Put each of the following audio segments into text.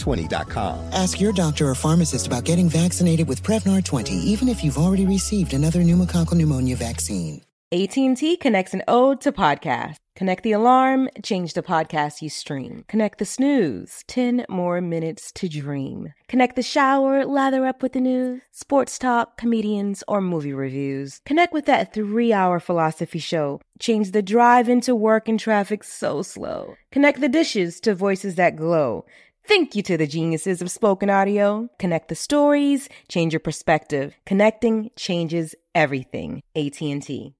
Prevnar20.com. Ask your doctor or pharmacist about getting vaccinated with Prevnar 20, even if you've already received another pneumococcal pneumonia vaccine. AT&T connects an ode to podcast. Connect the alarm, change the podcast you stream. Connect the snooze, 10 more minutes to dream. Connect the shower, lather up with the news, sports talk, comedians, or movie reviews. Connect with that three hour philosophy show. Change the drive into work and traffic so slow. Connect the dishes to voices that glow. Thank you to the geniuses of spoken audio. Connect the stories, change your perspective. Connecting changes everything. AT&T. See,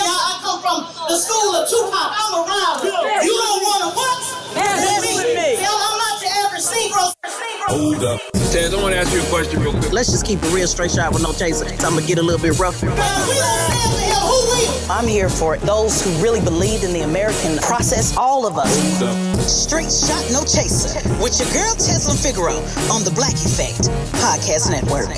I, I come from the school of Tupac. I'm around. You don't want to what? Hold up. Tez, I want to ask you a question real quick. Let's just keep a real straight shot with no chaser. I'm gonna get a little bit rough. I'm here for those who really believe in the American process. All of us. Straight shot, no chaser. With your girl Tezlyn Figaro on the Black Effect Podcast Network.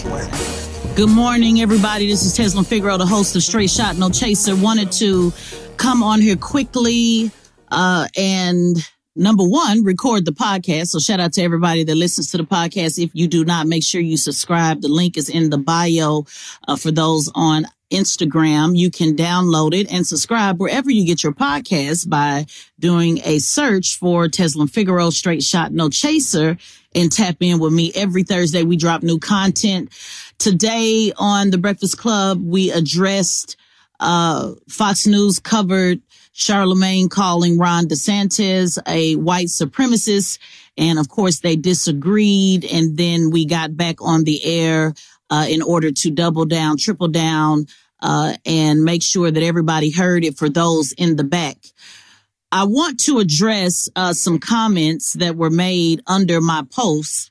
Good morning, everybody. This is Tezlyn Figaro, the host of Straight Shot No Chaser. Wanted to come on here quickly uh, and number one, record the podcast. So shout out to everybody that listens to the podcast. If you do not, make sure you subscribe. The link is in the bio uh, for those on Instagram. You can download it and subscribe wherever you get your podcast by doing a search for Tezlyn Figaro Straight Shot No Chaser and tap in with me every Thursday. We drop new content. Today on the Breakfast Club, we addressed, uh, Fox News covered Charlemagne calling Ron DeSantis a white supremacist. And of course they disagreed. And then we got back on the air, uh, in order to double down, triple down, uh, and make sure that everybody heard it for those in the back. I want to address, uh, some comments that were made under my post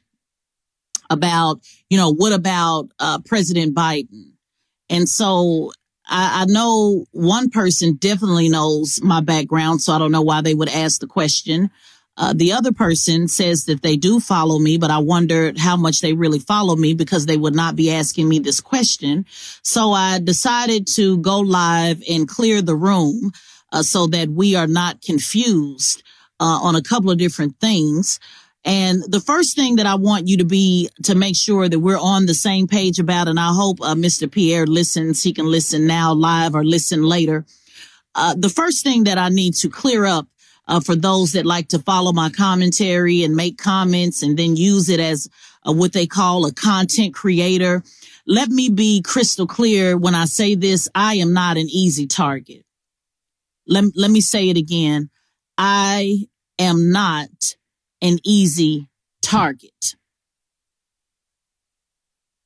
about, you know, what about, uh, President Biden? And so I, I know one person definitely knows my background, so I don't know why they would ask the question. Uh, the other person says that they do follow me, but I wondered how much they really follow me because they would not be asking me this question. So I decided to go live and clear the room uh, so that we are not confused uh, on a couple of different things. And the first thing that I want you to be to make sure that we're on the same page about, and I hope uh, Mr. Pierre listens. He can listen now live or listen later. Uh, the first thing that I need to clear up uh, for those that like to follow my commentary and make comments and then use it as uh, what they call a content creator. Let me be crystal clear when I say this. I am not an easy target. Let, let me say it again. I am not an easy target.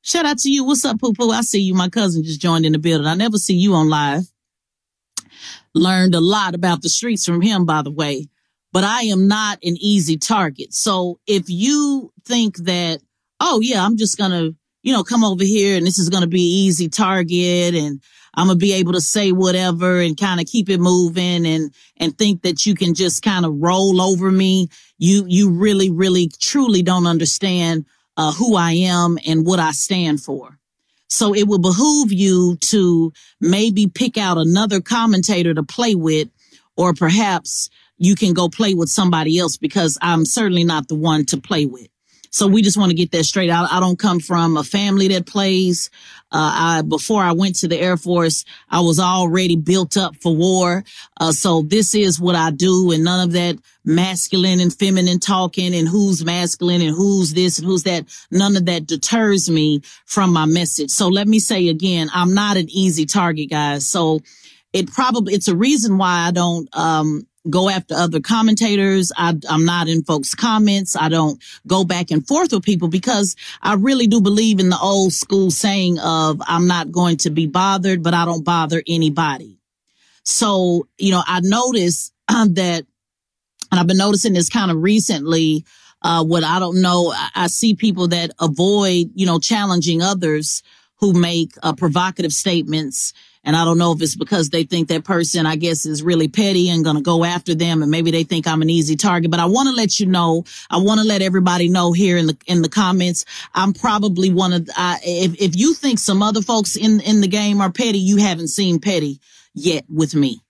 Shout out to you. What's up, Poo Poo? I see you. My cousin just joined in the building. I never see you on live. Learned a lot about the streets from him, by the way, but I am not an easy target. So if you think that, oh yeah, I'm just to, you know, come over here and this is to be easy target and I'm gonna be able to say whatever and kind of keep it moving and and think that you can just kind of roll over me. You you really really truly don't understand uh, who I am and what I stand for. So it will behoove you to maybe pick out another commentator to play with, or perhaps you can go play with somebody else because I'm certainly not the one to play with. So we just want to get that straight. I, I don't come from a family that plays. Uh, I, before I went to the Air Force, I was already built up for war. Uh, so this is what I do and none of that masculine and feminine talking and who's masculine and who's this and who's that. None of that deters me from my message. So let me say again, I'm not an easy target, guys. So it probably, it's a reason why I don't, um, go after other commentators. I, am not in folks' comments. I don't go back and forth with people because I really do believe in the old school saying of I'm not going to be bothered, but I don't bother anybody. So, you know, I notice um, that, and I've been noticing this kind of recently. Uh, what I don't know, I, I, see people that avoid, you know, challenging others who make uh, provocative statements and I don't know if it's because they think that person, I guess, is really petty and going to go after them. And maybe they think I'm an easy target, but I want to let you know, I want to let everybody know here in the, in the comments. I'm probably one of, if, if you think some other folks in, in the game are petty, you haven't seen petty yet with me.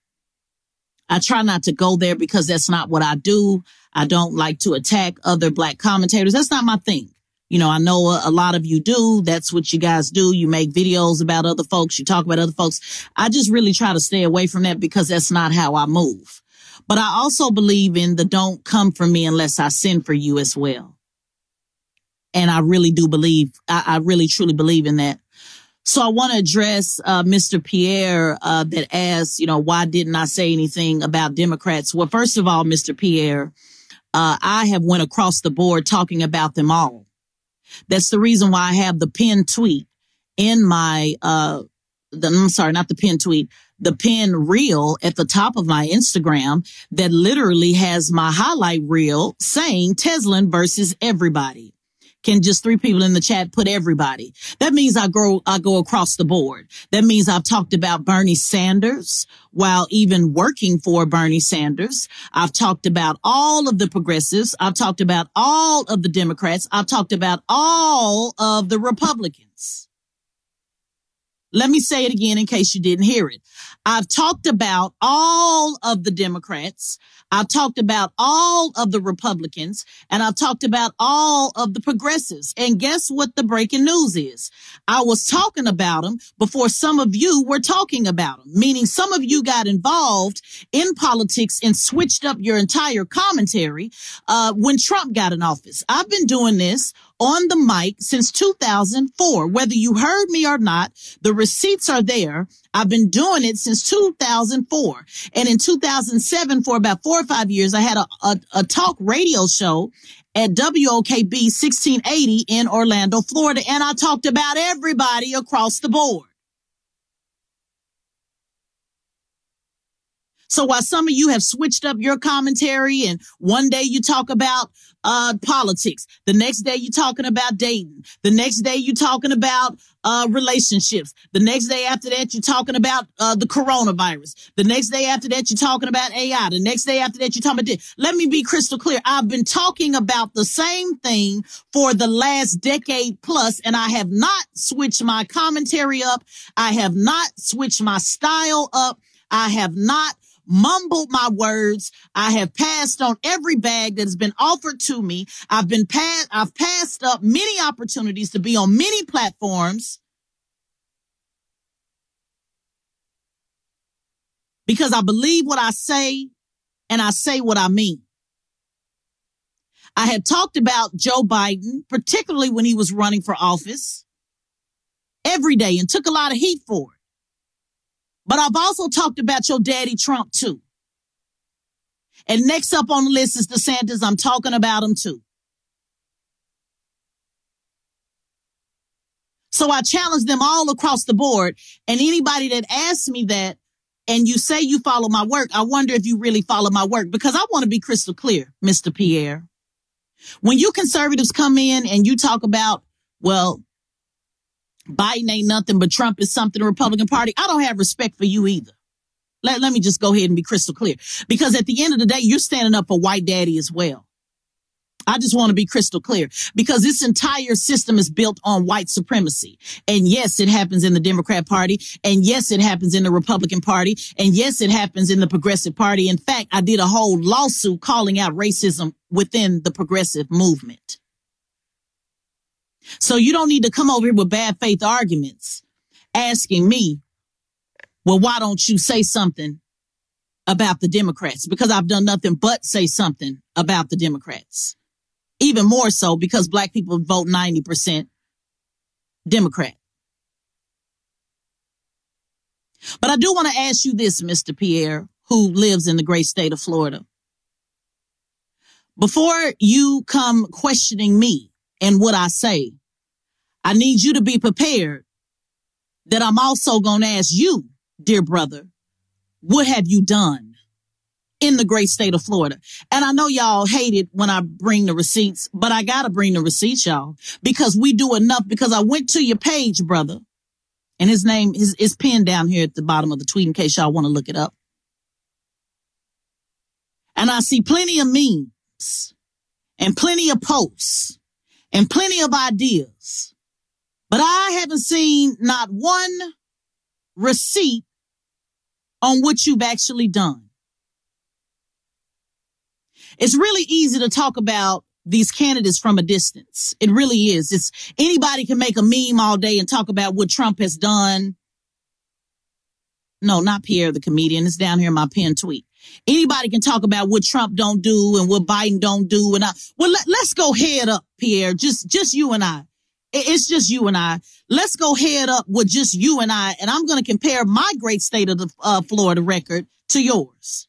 I try not to go there because that's not what I do. I don't like to attack other black commentators. That's not my thing. You know, I know a, a, lot of you do. That's what you guys do. You make videos about other folks. You talk about other folks. I just really try to stay away from that because that's not how I move. But I also believe in the don't come for me unless I send for you as well. And I really do believe, I, I really truly believe in that. So I want to address uh, Mr. Pierre uh, that asked, you know, why didn't I say anything about Democrats? Well, first of all, Mr. Pierre, uh, I have went across the board talking about them all. That's the reason why I have the pinned tweet in my, uh, the, I'm sorry, not the pinned tweet, the pin reel at the top of my Instagram that literally has my highlight reel saying Tezlyn versus everybody. Can just three people in the chat put everybody? That means I go, I go across the board. That means I've talked about Bernie Sanders while even working for Bernie Sanders. I've talked about all of the progressives. I've talked about all of the Democrats. I've talked about all of the Republicans. Let me say it again in case you didn't hear it. I've talked about all of the Democrats. I've talked about all of the Republicans and I've talked about all of the progressives. And guess what the breaking news is? I was talking about them before some of you were talking about them, meaning some of you got involved in politics and switched up your entire commentary uh, when Trump got in office. I've been doing this on the mic since 2004. Whether you heard me or not, the receipts are there. I've been doing it since 2004. And in 2007, for about four or five years, I had a, a, a talk radio show at WOKB 1680 in Orlando, Florida. And I talked about everybody across the board. So while some of you have switched up your commentary and one day you talk about uh, politics. The next day you're talking about dating. The next day you're talking about uh, relationships. The next day after that you're talking about uh, the coronavirus. The next day after that you're talking about AI. The next day after that you're talking about this. Let me be crystal clear. I've been talking about the same thing for the last decade plus, and I have not switched my commentary up. I have not switched my style up. I have not mumbled my words. I have passed on every bag that has been offered to me. I've been passed, I've passed up many opportunities to be on many platforms. Because I believe what I say and I say what I mean. I had talked about Joe Biden, particularly when he was running for office every day and took a lot of heat for it. But I've also talked about your daddy Trump too. And next up on the list is DeSantis. I'm talking about him too. So I challenge them all across the board. And anybody that asks me that and you say you follow my work, I wonder if you really follow my work because I want to be crystal clear, Mr. Pierre. When you conservatives come in and you talk about, well, Biden ain't nothing but Trump is something the Republican Party. I don't have respect for you either. Let, let me just go ahead and be crystal clear. Because at the end of the day, you're standing up for white daddy as well. I just want to be crystal clear because this entire system is built on white supremacy. And yes, it happens in the Democrat party. And yes, it happens in the Republican party. And yes, it happens in the progressive party. In fact, I did a whole lawsuit calling out racism within the progressive movement. So you don't need to come over here with bad faith arguments asking me, well, why don't you say something about the Democrats? Because I've done nothing but say something about the Democrats. Even more so because black people vote 90% Democrat. But I do want to ask you this, Mr. Pierre, who lives in the great state of Florida. Before you come questioning me and what I say, I need you to be prepared that I'm also going to ask you, dear brother, what have you done in the great state of Florida? And I know y'all hate it when I bring the receipts, but I got to bring the receipts, y'all, because we do enough because I went to your page, brother. And his name is, is pinned down here at the bottom of the tweet in case y'all want to look it up. And I see plenty of memes and plenty of posts and plenty of ideas. But I haven't seen not one receipt on what you've actually done. It's really easy to talk about these candidates from a distance. It really is. It's anybody can make a meme all day and talk about what Trump has done. No, not Pierre the comedian. It's down here in my pinned tweet. Anybody can talk about what Trump don't do and what Biden don't do. And I, well, let, let's go head up, Pierre. Just, just you and I. It's just you and I. Let's go head up with just you and I. And I'm going to compare my great state of the uh, Florida record to yours.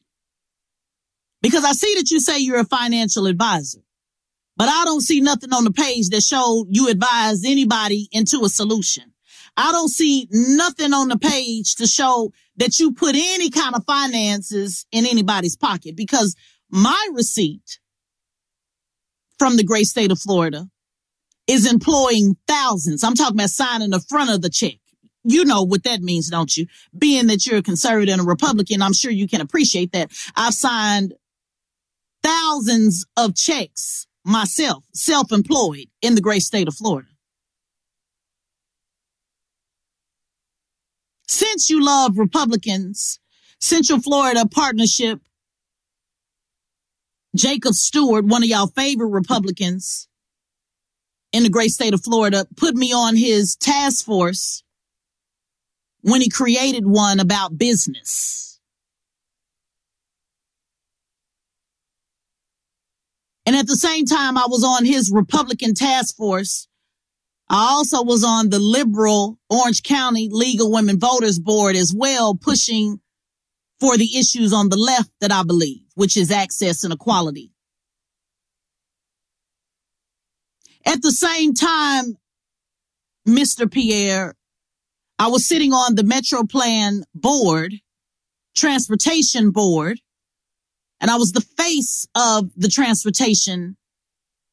Because I see that you say you're a financial advisor, but I don't see nothing on the page that showed you advise anybody into a solution. I don't see nothing on the page to show that you put any kind of finances in anybody's pocket because my receipt from the great state of Florida is employing thousands. I'm talking about signing the front of the check. You know what that means, don't you? Being that you're a conservative and a Republican, I'm sure you can appreciate that. I've signed thousands of checks myself, self-employed in the great state of Florida. Since you love Republicans, Central Florida Partnership, Jacob Stuart, one of y'all favorite Republicans in the great state of Florida, put me on his task force when he created one about business. And at the same time, I was on his Republican task force I also was on the liberal Orange County of Women Voters Board as well, pushing for the issues on the left that I believe, which is access and equality. At the same time, Mr. Pierre, I was sitting on the Metro Plan board, transportation board, and I was the face of the transportation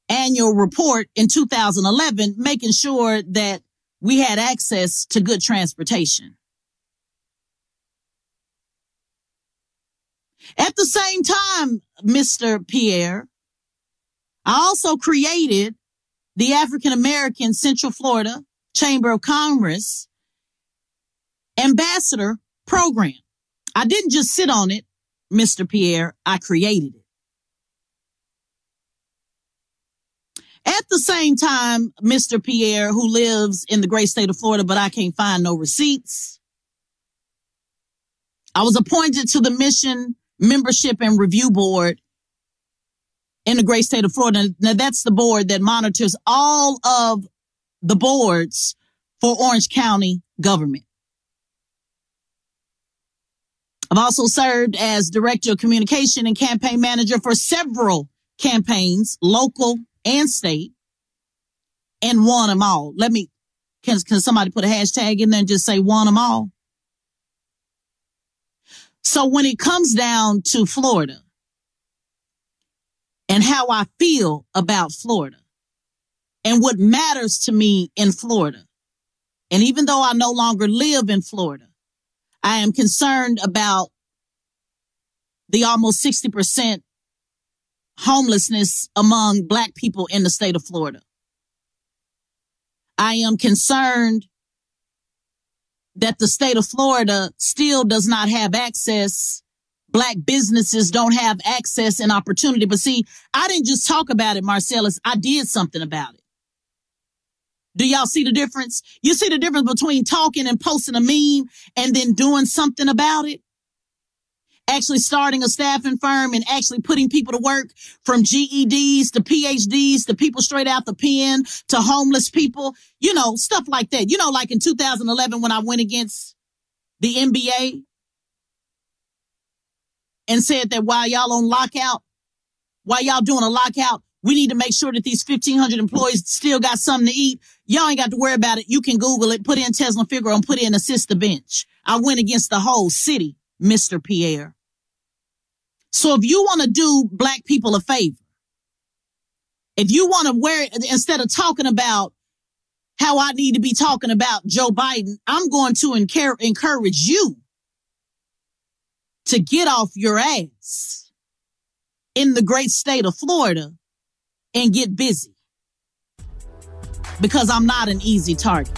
annual report in 2011, making sure that we had access to good transportation. At the same time, Mr. Pierre, I also created the African American Central Florida Chamber of Commerce Ambassador Program. I didn't just sit on it. Mr. Pierre. I created it. At the same time, Mr. Pierre, who lives in the great state of Florida, but I can't find no receipts. I was appointed to the Mission Membership and Review Board in the great state of Florida. Now that's the board that monitors all of the boards for Orange County government. I've also served as director of communication and campaign manager for several campaigns, local and state, and won them all. Let me, can, can somebody put a hashtag in there and just say won them all? So when it comes down to Florida and how I feel about Florida and what matters to me in Florida, and even though I no longer live in Florida, I am concerned about the almost 60% homelessness among black people in the state of Florida. I am concerned that the state of Florida still does not have access. Black businesses don't have access and opportunity. But see, I didn't just talk about it, Marcellus. I did something about it. Do y'all see the difference? You see the difference between talking and posting a meme and then doing something about it? Actually starting a staffing firm and actually putting people to work from GEDs to PhDs to people straight out the pen to homeless people, you know, stuff like that. You know, like in 2011 when I went against the NBA and said that while y'all on lockout, while y'all doing a lockout, we need to make sure that these 1500 employees still got something to eat. Y'all ain't got to worry about it. You can Google it, put in Tezlyn Figaro and put in assist the bench. I went against the whole city Mr. Pierre. So if you want to do black people a favor, if you want to wear instead of talking about how I need to be talking about Joe Biden, I'm going to encourage you to get off your ass in the great state of Florida and get busy because I'm not an easy target.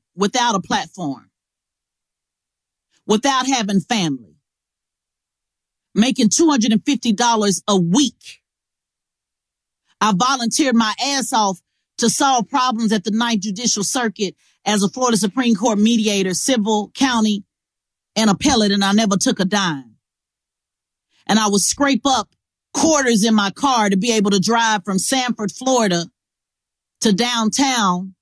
without a platform, without having family, making $250 a week. I volunteered my ass off to solve problems at the Ninth Judicial Circuit as a Florida Supreme Court mediator, civil, county, and appellate, and I never took a dime. And I would scrape up quarters in my car to be able to drive from Sanford, Florida to downtown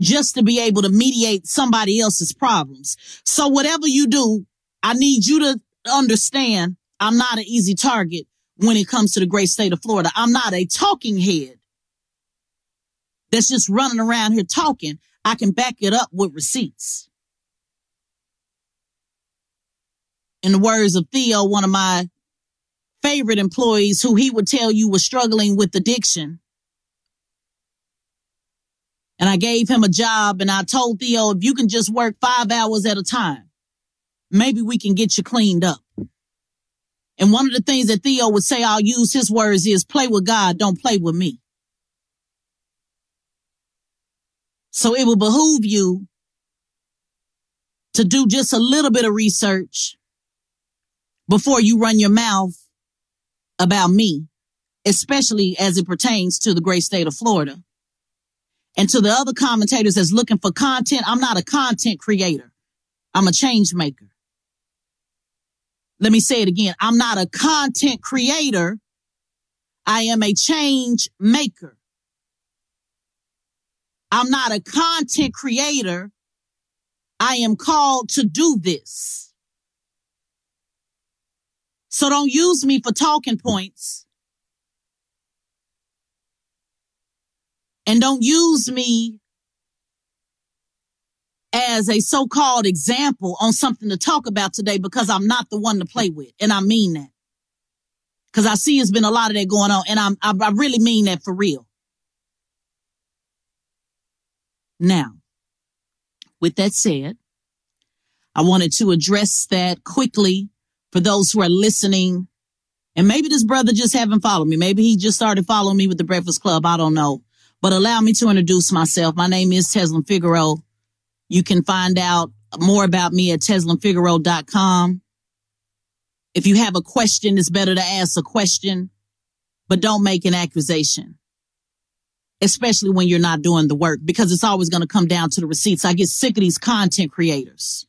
just to be able to mediate somebody else's problems. So whatever you do, I need you to understand I'm not an easy target when it comes to the great state of Florida. I'm not a talking head that's just running around here talking. I can back it up with receipts. In the words of Theo, one of my favorite employees who he would tell you was struggling with addiction and I gave him a job and I told Theo, if you can just work five hours at a time, maybe we can get you cleaned up. And one of the things that Theo would say, I'll use his words is play with God, don't play with me. So it will behoove you to do just a little bit of research before you run your mouth about me, especially as it pertains to the great state of Florida. And to the other commentators that's looking for content, I'm not a content creator. I'm a change maker. Let me say it again. I'm not a content creator. I am a change maker. I'm not a content creator. I am called to do this. So don't use me for talking points. And don't use me as a so-called example on something to talk about today because I'm not the one to play with. And I mean that. Cause I see it's been a lot of that going on and I'm, I, I really mean that for real. Now, with that said, I wanted to address that quickly for those who are listening. And maybe this brother just haven't followed me. Maybe he just started following me with the Breakfast Club. I don't know. But allow me to introduce myself. My name is Tezlyn Figaro. You can find out more about me at tezlynfigaro.com. If you have a question, it's better to ask a question, but don't make an accusation, especially when you're not doing the work because it's always going to come down to the receipts. I get sick of these content creators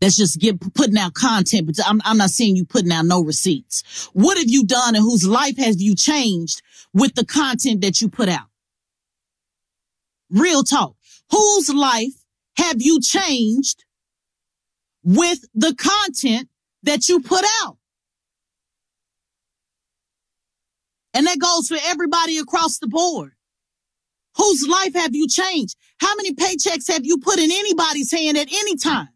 that's just get putting out content, but I'm, I'm not seeing you putting out no receipts. What have you done and whose life have you changed with the content that you put out? Real talk. Whose life have you changed with the content that you put out? And that goes for everybody across the board. Whose life have you changed? How many paychecks have you put in anybody's hand at any time?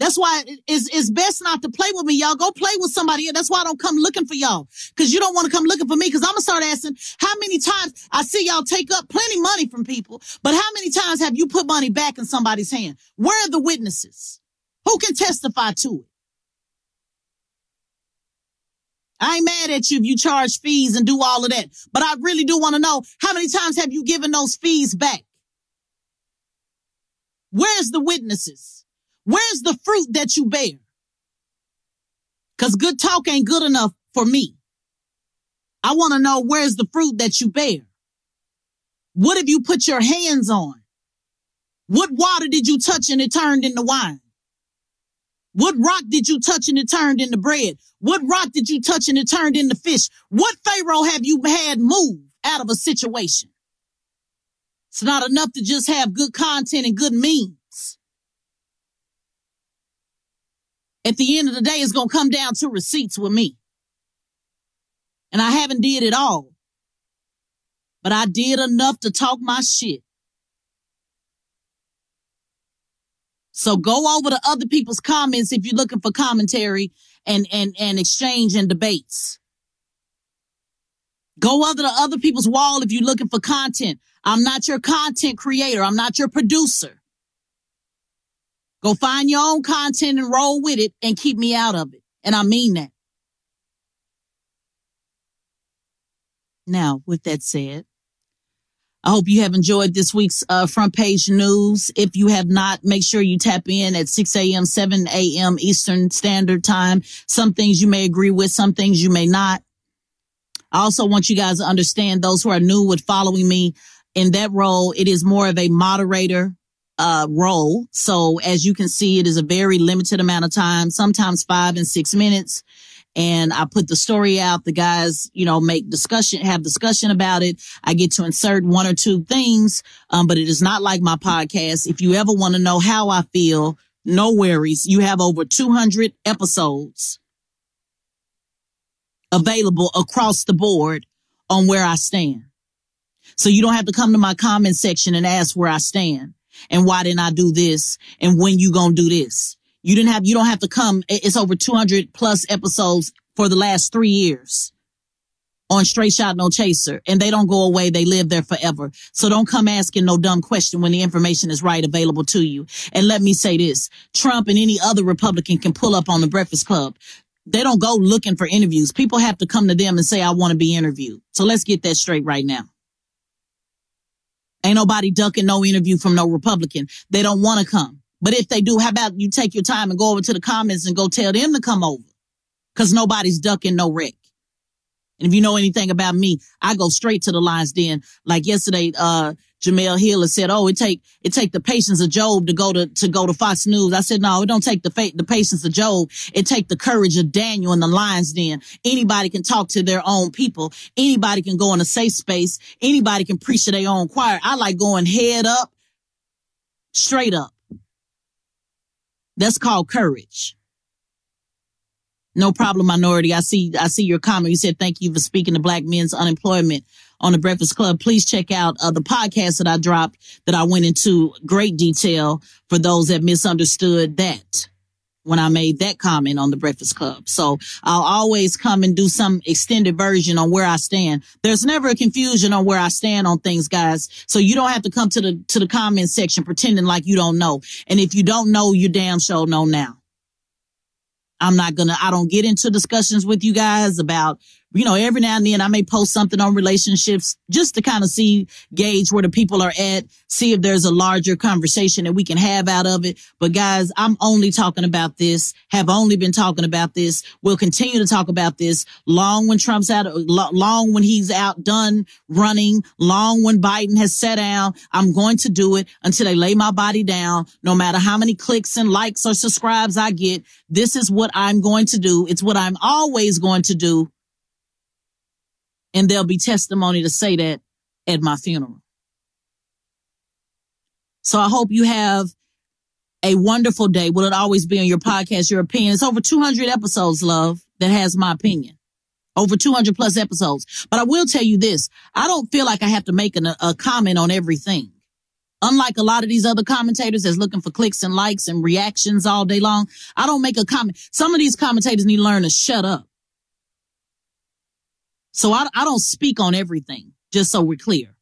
That's why it's, it's best not to play with me, y'all. Go play with somebody. That's why I don't come looking for y'all. Cause you don't want to come looking for me. Cause I'm gonna start asking how many times I see y'all take up plenty money from people, but how many times have you put money back in somebody's hand? Where are the witnesses? Who can testify to it? I ain't mad at you if you charge fees and do all of that, but I really do want to know how many times have you given those fees back? Where's the witnesses? Where's the fruit that you bear? Cause good talk ain't good enough for me. I want to know where's the fruit that you bear? What have you put your hands on? What water did you touch and it turned into wine? What rock did you touch and it turned into bread? What rock did you touch and it turned into fish? What Pharaoh have you had move out of a situation? It's not enough to just have good content and good memes. At the end of the day, it's going to come down to receipts with me. And I haven't did it all, but I did enough to talk my shit. So go over to other people's comments if you're looking for commentary and, and, and exchange and debates. Go over to other people's wall if you're looking for content. I'm not your content creator. I'm not your producer. Go find your own content and roll with it and keep me out of it. And I mean that. Now, with that said, I hope you have enjoyed this week's uh, front page news. If you have not, make sure you tap in at 6 a.m., 7 a.m. Eastern Standard Time. Some things you may agree with, some things you may not. I also want you guys to understand those who are new with following me in that role. It is more of a moderator uh, role. So as you can see, it is a very limited amount of time, sometimes five and six minutes. And I put the story out. The guys, you know, make discussion, have discussion about it. I get to insert one or two things. Um, but it is not like my podcast. If you ever want to know how I feel, no worries. You have over 200 episodes available across the board on where I stand. So you don't have to come to my comment section and ask where I stand and why didn't I do this and when you gonna do this. You didn't have, you don't have to come. It's over 200 plus episodes for the last three years on Straight Shot No Chaser and they don't go away. They live there forever. So don't come asking no dumb question when the information is right available to you. And let me say this, Trump and any other Republican can pull up on the Breakfast Club. They don't go looking for interviews. People have to come to them and say, I want to be interviewed. So let's get that straight right now. Ain't nobody ducking no interview from no Republican. They don't want to come. But if they do, how about you take your time and go over to the comments and go tell them to come over? Cause nobody's ducking no wreck. And if you know anything about me, I go straight to the lion's den. Like yesterday, uh, Jemele Hill has said, "Oh, it take it take the patience of Job to go to to go to Fox News." I said, "No, it don't take the fa- the patience of Job. It take the courage of Daniel in the lion's den. Anybody can talk to their own people. Anybody can go in a safe space. Anybody can preach to their own choir. I like going head up, straight up. That's called courage." No problem, minority. I see, I see your comment. You said, thank you for speaking to black men's unemployment on the Breakfast Club. Please check out uh, the podcast that I dropped that I went into great detail for those that misunderstood that when I made that comment on the Breakfast Club. So I'll always come and do some extended version on where I stand. There's never a confusion on where I stand on things, guys. So you don't have to come to the, to the comment section pretending like you don't know. And if you don't know, you damn sure know now. I'm not gonna, I don't get into discussions with you guys about you know, every now and then I may post something on relationships just to kind of see, gauge where the people are at, see if there's a larger conversation that we can have out of it. But guys, I'm only talking about this, have only been talking about this. We'll continue to talk about this long when Trump's out, long when he's out done running, long when Biden has sat down. I'm going to do it until they lay my body down. No matter how many clicks and likes or subscribes I get, this is what I'm going to do. It's what I'm always going to do and there'll be testimony to say that at my funeral. So I hope you have a wonderful day. Will it always be on your podcast, your opinion? It's over 200 episodes, love, that has my opinion. Over 200 plus episodes. But I will tell you this. I don't feel like I have to make an, a comment on everything. Unlike a lot of these other commentators that's looking for clicks and likes and reactions all day long, I don't make a comment. Some of these commentators need to learn to shut up. So I, I don't speak on everything, just so we're clear.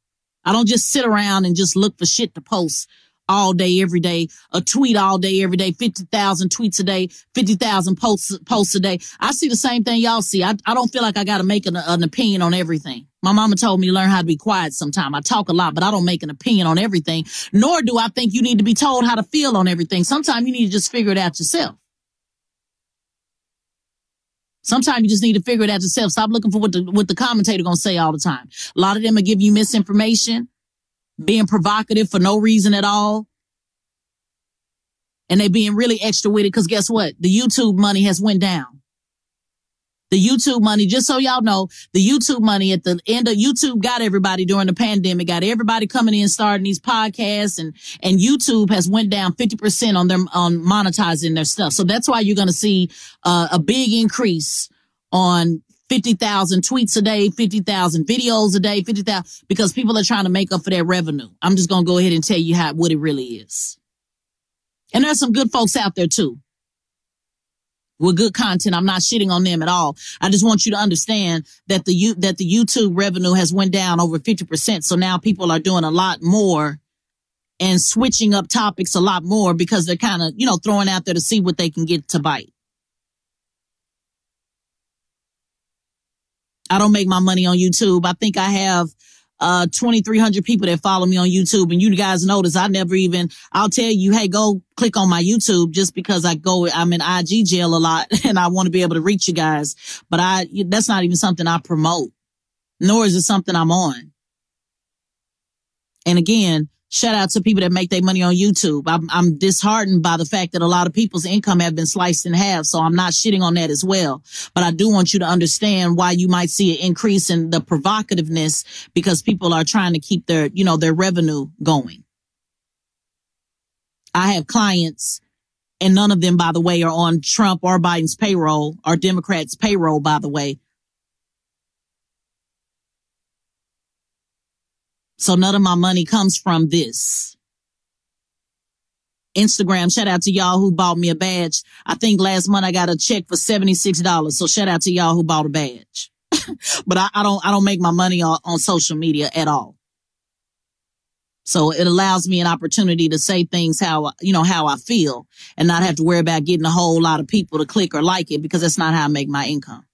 I don't just sit around and just look for shit to post all day, every day, a tweet all day, every day, 50,000 tweets a day, 50,000 posts, posts a day. I see the same thing y'all see. I, I don't feel like I got to make an, an opinion on everything. My mama told me to learn how to be quiet sometime. I talk a lot, but I don't make an opinion on everything, nor do I think you need to be told how to feel on everything. Sometimes you need to just figure it out yourself. Sometimes you just need to figure it out yourself. Stop looking for what the what the commentator gonna say all the time. A lot of them are give you misinformation, being provocative for no reason at all. And they being really extra with it because guess what? The YouTube money has went down. The YouTube money, just so y'all know, the YouTube money at the end of YouTube got everybody during the pandemic, got everybody coming in, starting these podcasts and, and YouTube has went down 50% on them, on monetizing their stuff. So that's why you're going to see uh, a big increase on 50,000 tweets a day, 50,000 videos a day, 50,000, because people are trying to make up for their revenue. I'm just going to go ahead and tell you how, what it really is. And there's some good folks out there too with good content. I'm not shitting on them at all. I just want you to understand that the you that the YouTube revenue has went down over 50%. So now people are doing a lot more and switching up topics a lot more because they're kind of, you know, throwing out there to see what they can get to bite. I don't make my money on YouTube. I think I have uh 2300 people that follow me on YouTube. And you guys notice I never even I'll tell you hey go click on my YouTube just because I go I'm in IG jail a lot and I want to be able to reach you guys. But I that's not even something I promote nor is it something I'm on. And again shout out to people that make their money on YouTube. I'm, I'm disheartened by the fact that a lot of people's income have been sliced in half. So I'm not shitting on that as well. But I do want you to understand why you might see an increase in the provocativeness because people are trying to keep their, you know, their revenue going. I have clients and none of them, by the way, are on Trump or Biden's payroll or Democrats payroll, by the way. So none of my money comes from this. Instagram, shout out to y'all who bought me a badge. I think last month I got a check for $76. So shout out to y'all who bought a badge. but I, I, don't, I don't make my money on, on social media at all. So it allows me an opportunity to say things how, you know, how I feel and not have to worry about getting a whole lot of people to click or like it because that's not how I make my income.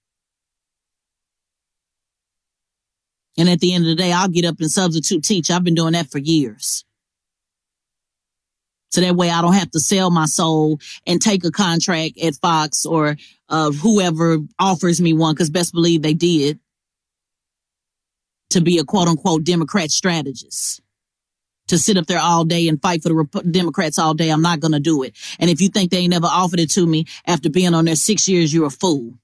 And at the end of the day, I'll get up and substitute teach. I've been doing that for years. So that way I don't have to sell my soul and take a contract at Fox or uh, whoever offers me one, because best believe they did, to be a quote unquote Democrat strategist. To sit up there all day and fight for the Rep- Democrats all day, I'm not going to do it. And if you think they ain't never offered it to me after being on there six years, you're a fool.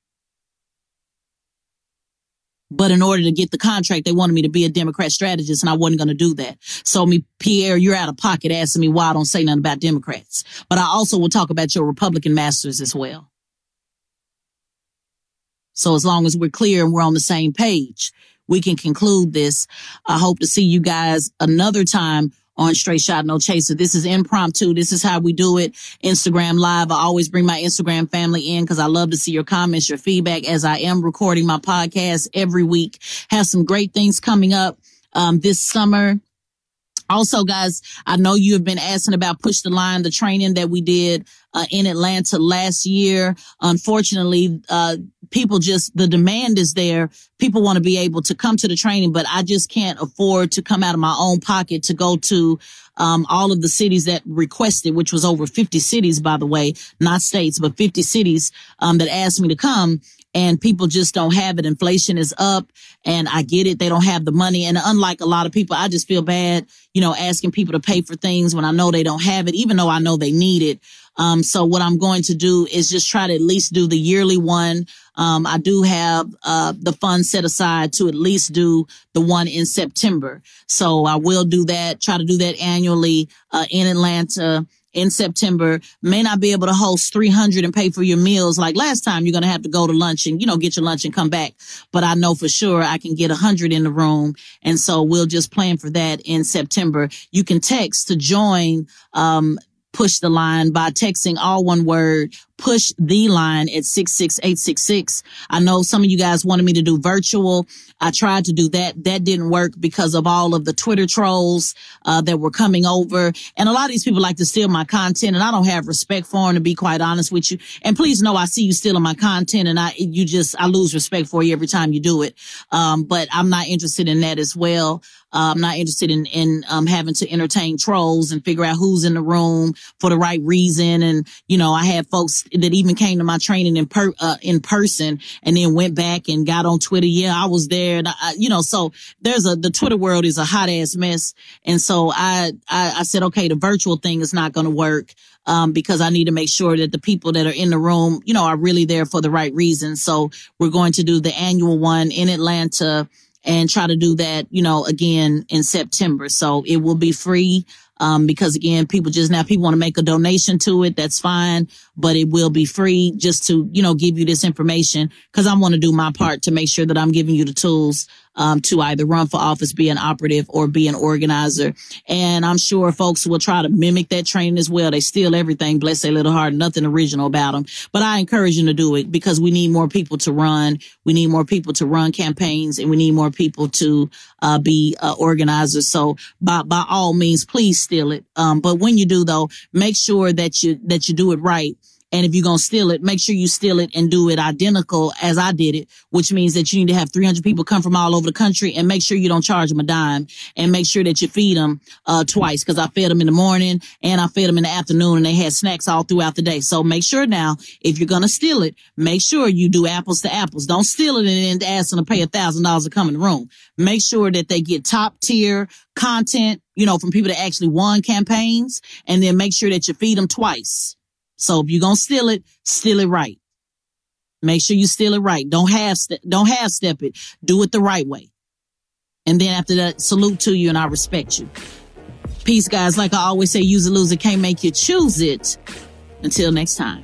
But in order to get the contract, they wanted me to be a Democrat strategist and I wasn't going to do that. So me, Pierre, you're out of pocket asking me why I don't say nothing about Democrats. But I also will talk about your Republican masters as well. So as long as we're clear and we're on the same page, we can conclude this. I hope to see you guys another time on Straight Shot No Chaser. This is impromptu. This is how we do it. Instagram live. I always bring my Instagram family in because I love to see your comments, your feedback as I am recording my podcast every week. Have some great things coming up, um, this summer. Also, guys, I know you have been asking about Push the Line, the training that we did uh, in Atlanta last year. Unfortunately, uh, people just, the demand is there. People want to be able to come to the training, but I just can't afford to come out of my own pocket to go to um, all of the cities that requested, which was over 50 cities, by the way, not states, but 50 cities um, that asked me to come and people just don't have it. Inflation is up and I get it. They don't have the money. And unlike a lot of people, I just feel bad, you know, asking people to pay for things when I know they don't have it, even though I know they need it. Um, so what I'm going to do is just try to at least do the yearly one. Um, I do have, uh, the funds set aside to at least do the one in September. So I will do that, try to do that annually, uh, in Atlanta in September may not be able to host 300 and pay for your meals like last time. You're going to have to go to lunch and, you know, get your lunch and come back. But I know for sure I can get 100 in the room. And so we'll just plan for that in September. You can text to join, um, push the line by texting all one word push the line at 66866. I know some of you guys wanted me to do virtual. I tried to do that. That didn't work because of all of the Twitter trolls uh, that were coming over. And a lot of these people like to steal my content and I don't have respect for them to be quite honest with you. And please know I see you stealing my content and I, you just, I lose respect for you every time you do it. Um, but I'm not interested in that as well. Uh, I'm not interested in, in, um, having to entertain trolls and figure out who's in the room for the right reason. And, you know, I have folks that even came to my training in per, uh, in person and then went back and got on Twitter. Yeah, I was there. And I, you know, so there's a, the Twitter world is a hot ass mess. And so I, I, I said, okay, the virtual thing is not going to work. Um, because I need to make sure that the people that are in the room, you know, are really there for the right reason. So we're going to do the annual one in Atlanta and try to do that, you know, again in September. So it will be free. Um, because again, people just now, people want to make a donation to it. That's fine, but it will be free just to, you know, give you this information because I want to do my part to make sure that I'm giving you the tools um, to either run for office, be an operative, or be an organizer. And I'm sure folks will try to mimic that training as well. They steal everything, bless their little heart, nothing original about them. But I encourage them to do it because we need more people to run. We need more people to run campaigns, and we need more people to uh, be uh, organizers. So by by all means, please steal it. Um, but when you do, though, make sure that you that you do it right and if you're going to steal it, make sure you steal it and do it identical as I did it, which means that you need to have 300 people come from all over the country and make sure you don't charge them a dime and make sure that you feed them, uh, twice. Cause I fed them in the morning and I fed them in the afternoon and they had snacks all throughout the day. So make sure now, if you're going to steal it, make sure you do apples to apples. Don't steal it and then ask them to pay a thousand dollars to come in the room. Make sure that they get top tier content, you know, from people that actually won campaigns and then make sure that you feed them twice. So if you're going to steal it, steal it right. Make sure you steal it right. Don't half don't half step it. Do it the right way. And then after that, salute to you and I respect you. Peace, guys. Like I always say, use a loser can't make you choose it. Until next time.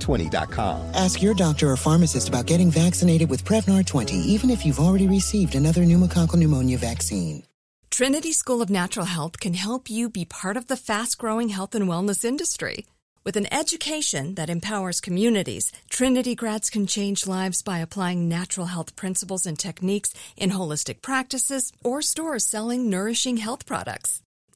Prevnar20.com. Ask your doctor or pharmacist about getting vaccinated with Prevnar 20, even if you've already received another pneumococcal pneumonia vaccine. Trinity School of Natural Health can help you be part of the fast growing health and wellness industry. With an education that empowers communities, Trinity grads can change lives by applying natural health principles and techniques in holistic practices or stores selling nourishing health products.